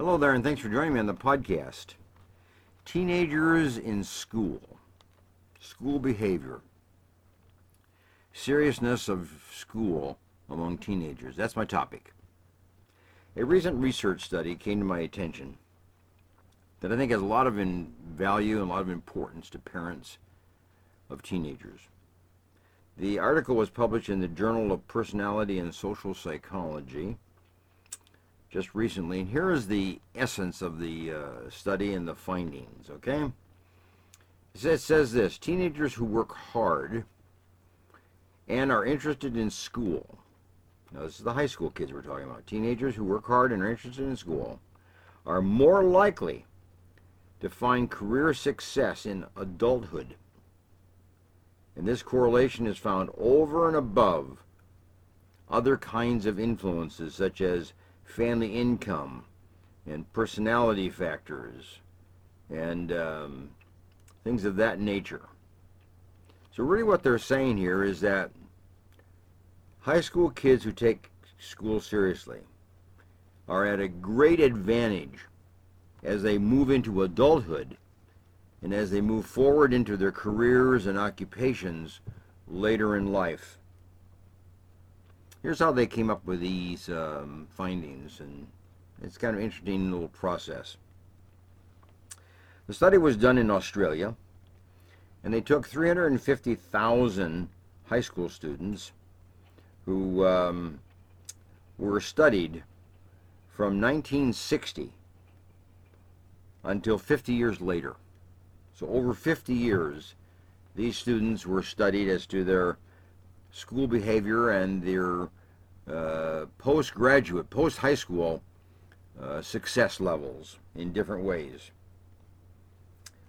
Hello there, and thanks for joining me on the podcast. Teenagers in school, school behavior, seriousness of school among teenagers. That's my topic. A recent research study came to my attention that I think has a lot of value and a lot of importance to parents of teenagers. The article was published in the Journal of Personality and Social Psychology just recently. And here is the essence of the uh, study and the findings, okay? It says this teenagers who work hard and are interested in school. Now, this is the high school kids we're talking about. Teenagers who work hard and are interested in school are more likely to find career success in adulthood. And this correlation is found over and above other kinds of influences such as family income and personality factors and um, things of that nature. So, really, what they're saying here is that high school kids who take school seriously are at a great advantage as they move into adulthood and as they move forward into their careers and occupations later in life. Here's how they came up with these um, findings, and it's kind of interesting little process. The study was done in Australia, and they took 350,000 high school students who um, were studied from 1960 until 50 years later. So over 50 years, these students were studied as to their school behavior and their uh, postgraduate, post high school uh, success levels in different ways.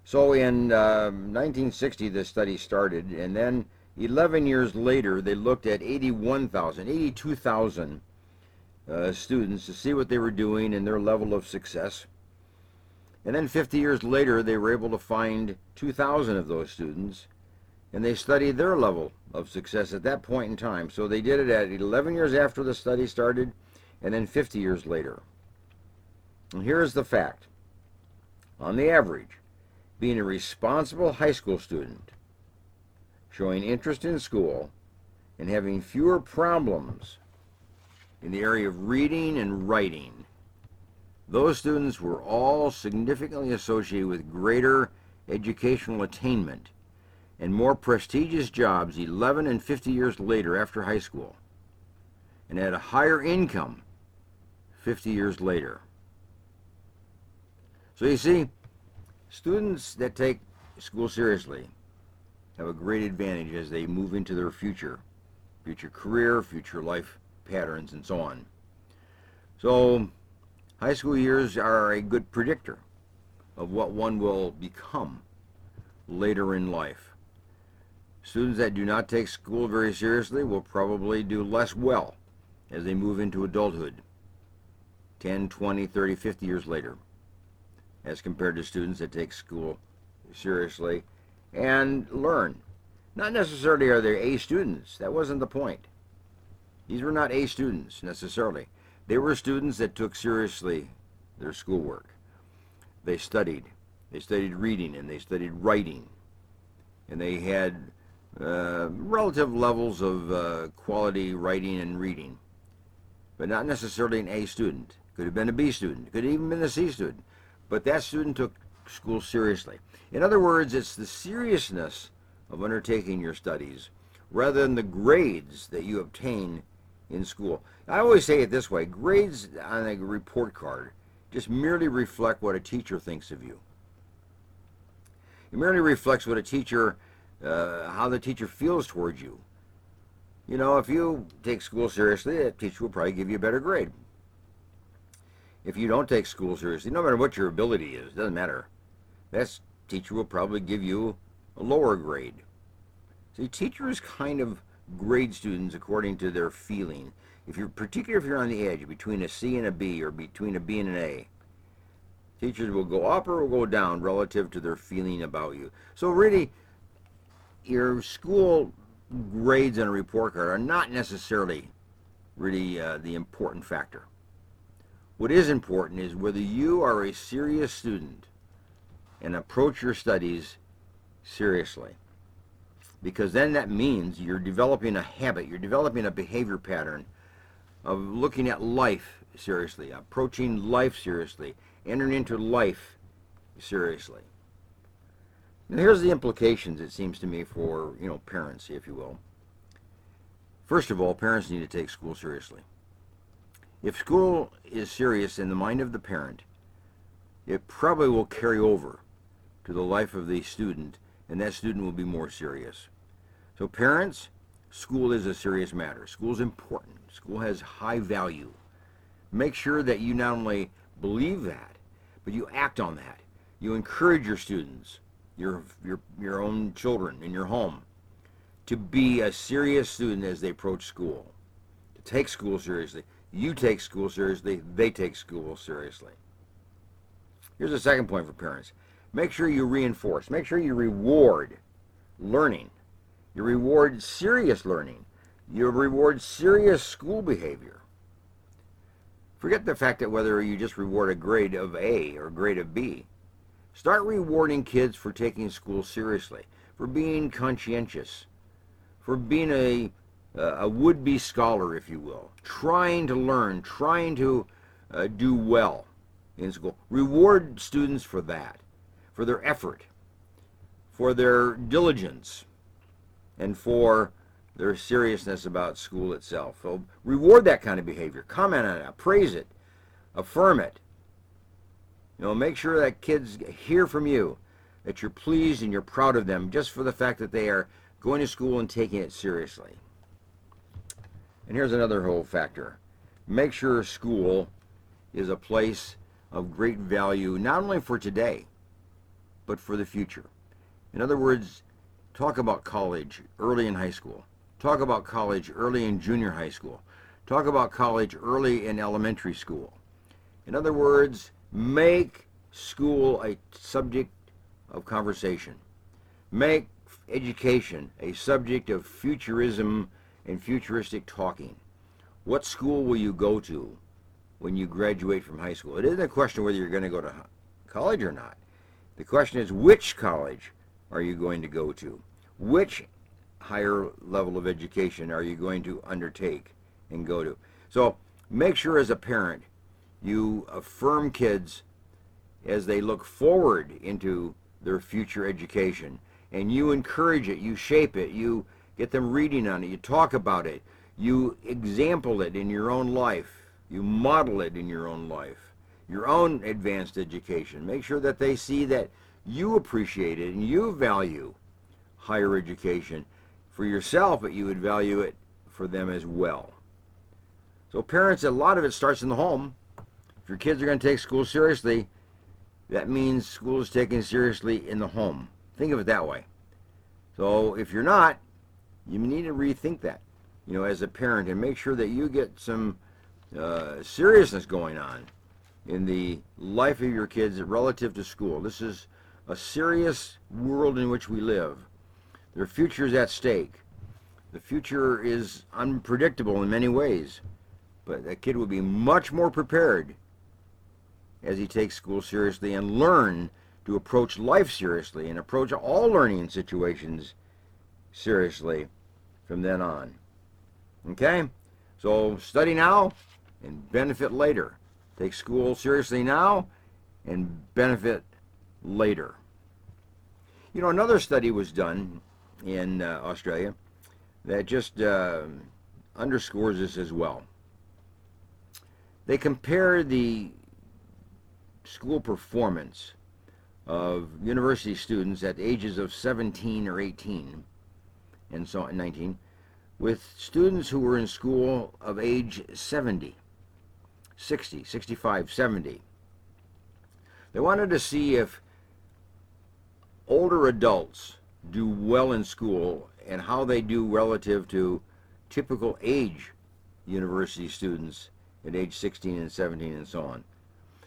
So in uh, um, 1960, this study started, and then 11 years later, they looked at 81,000, 82,000 uh, students to see what they were doing and their level of success. And then 50 years later, they were able to find 2,000 of those students, and they studied their level of success at that point in time. So they did it at 11 years after the study started, and then 50 years later. And here's the fact on the average, being a responsible high school student, showing interest in school, and having fewer problems in the area of reading and writing those students were all significantly associated with greater educational attainment and more prestigious jobs 11 and 50 years later after high school, and had a higher income 50 years later. So you see, students that take school seriously have a great advantage as they move into their future, future career, future life patterns, and so on. So High school years are a good predictor of what one will become later in life. Students that do not take school very seriously will probably do less well as they move into adulthood 10, 20, 30, 50 years later as compared to students that take school seriously and learn. Not necessarily are they A students. That wasn't the point. These were not A students necessarily. They were students that took seriously their schoolwork. They studied. They studied reading and they studied writing. And they had uh, relative levels of uh, quality writing and reading, but not necessarily an A student. Could have been a B student. Could have even been a C student. But that student took school seriously. In other words, it's the seriousness of undertaking your studies rather than the grades that you obtain in school. I always say it this way grades on a report card just merely reflect what a teacher thinks of you. It merely reflects what a teacher, uh, how the teacher feels towards you. You know, if you take school seriously, that teacher will probably give you a better grade. If you don't take school seriously, no matter what your ability is, doesn't matter. That teacher will probably give you a lower grade. See, teachers kind of grade students according to their feeling. If you're particularly if you're on the edge between a C and a B or between a B and an A, teachers will go up or will go down relative to their feeling about you. So really, your school grades on a report card are not necessarily really uh, the important factor. What is important is whether you are a serious student and approach your studies seriously. Because then that means you're developing a habit, you're developing a behavior pattern of looking at life seriously, approaching life seriously, entering into life seriously. Now here's the implications, it seems to me, for you know parents, if you will. First of all, parents need to take school seriously. If school is serious in the mind of the parent, it probably will carry over to the life of the student, and that student will be more serious. So parents, school is a serious matter. School is important. School has high value. Make sure that you not only believe that, but you act on that. You encourage your students, your your your own children in your home, to be a serious student as they approach school. To take school seriously. You take school seriously, they take school seriously. Here's a second point for parents. Make sure you reinforce, make sure you reward learning. You reward serious learning. You reward serious school behavior. Forget the fact that whether you just reward a grade of A or grade of B. Start rewarding kids for taking school seriously, for being conscientious, for being a, a would-be scholar, if you will, trying to learn, trying to uh, do well in school. Reward students for that, for their effort, for their diligence, and for their seriousness about school itself. So reward that kind of behavior. Comment on it. Praise it. Affirm it. You know, make sure that kids hear from you that you're pleased and you're proud of them just for the fact that they are going to school and taking it seriously. And here's another whole factor. Make sure school is a place of great value not only for today, but for the future. In other words, talk about college early in high school. Talk about college early in junior high school. Talk about college early in elementary school. In other words, make school a subject of conversation. Make education a subject of futurism and futuristic talking. What school will you go to when you graduate from high school? It isn't a question whether you're going to go to college or not. The question is which college are you going to go to? Which higher level of education are you going to undertake and go to? So make sure as a parent you affirm kids as they look forward into their future education and you encourage it, you shape it, you get them reading on it, you talk about it, you example it in your own life, you model it in your own life, your own advanced education. Make sure that they see that you appreciate it and you value higher education for yourself, but you would value it for them as well. So parents, a lot of it starts in the home. If your kids are going to take school seriously, that means school is taken seriously in the home. Think of it that way. So if you're not, you need to rethink that, you know, as a parent and make sure that you get some uh, seriousness going on in the life of your kids relative to school. This is a serious world in which we live. Their future is at stake. The future is unpredictable in many ways, but a kid will be much more prepared as he takes school seriously and learn to approach life seriously and approach all learning situations seriously from then on. Okay? So study now and benefit later. Take school seriously now and benefit later. You know, another study was done in uh, Australia that just uh, underscores this as well. They compare the school performance of university students at ages of 17 or 18 and so on, 19 with students who were in school of age 70 60 65 70 they wanted to see if older adults do well in school and how they do relative to typical age university students at age 16 and 17 and so on.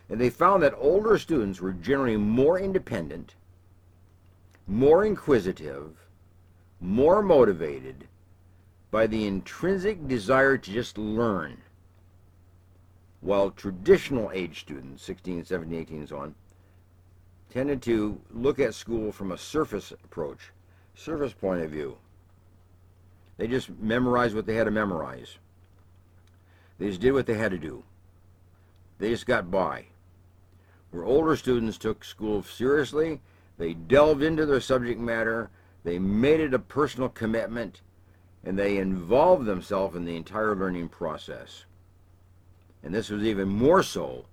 And they found that older students were generally more independent, more inquisitive, more motivated by the intrinsic desire to just learn while traditional age students, 16, 17, 18, and so on, tended to look at school from a surface approach, surface point of view. They just memorized what they had to memorize. They just did what they had to do. They just got by. Where older students took school seriously, they delved into their subject matter, they made it a personal commitment, and they involved themselves in the entire learning process. And this was even more so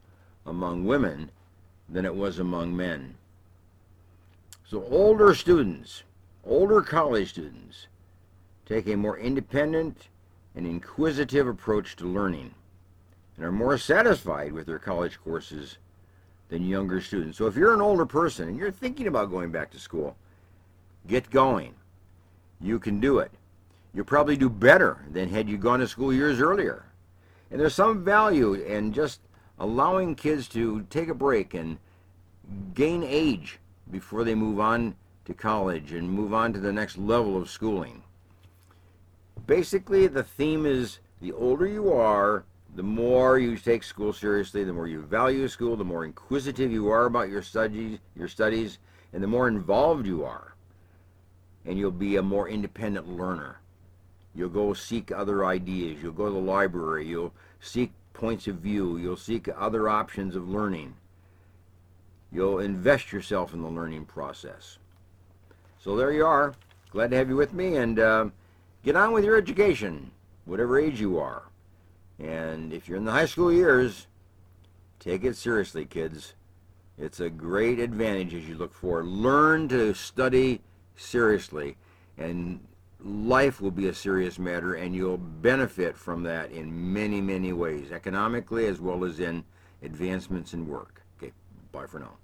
among women than it was among men. So older students, older college students, take a more independent and inquisitive approach to learning and are more satisfied with their college courses than younger students. So if you're an older person and you're thinking about going back to school, get going. You can do it. You'll probably do better than had you gone to school years earlier. And there's some value in just allowing kids to take a break and gain age before they move on to college and move on to the next level of schooling. Basically, the theme is the older you are, the more you take school seriously, the more you value school, the more inquisitive you are about your studies, your studies, and the more involved you are. And you'll be a more independent learner. You'll go seek other ideas. You'll go to the library. You'll seek points of view. You'll seek other options of learning. You'll invest yourself in the learning process. So there you are. Glad to have you with me, and uh, get on with your education, whatever age you are. And if you're in the high school years, take it seriously, kids. It's a great advantage as you look forward. Learn to study seriously, and life will be a serious matter, and you'll benefit from that in many, many ways, economically as well as in advancements in work. Okay, bye for now.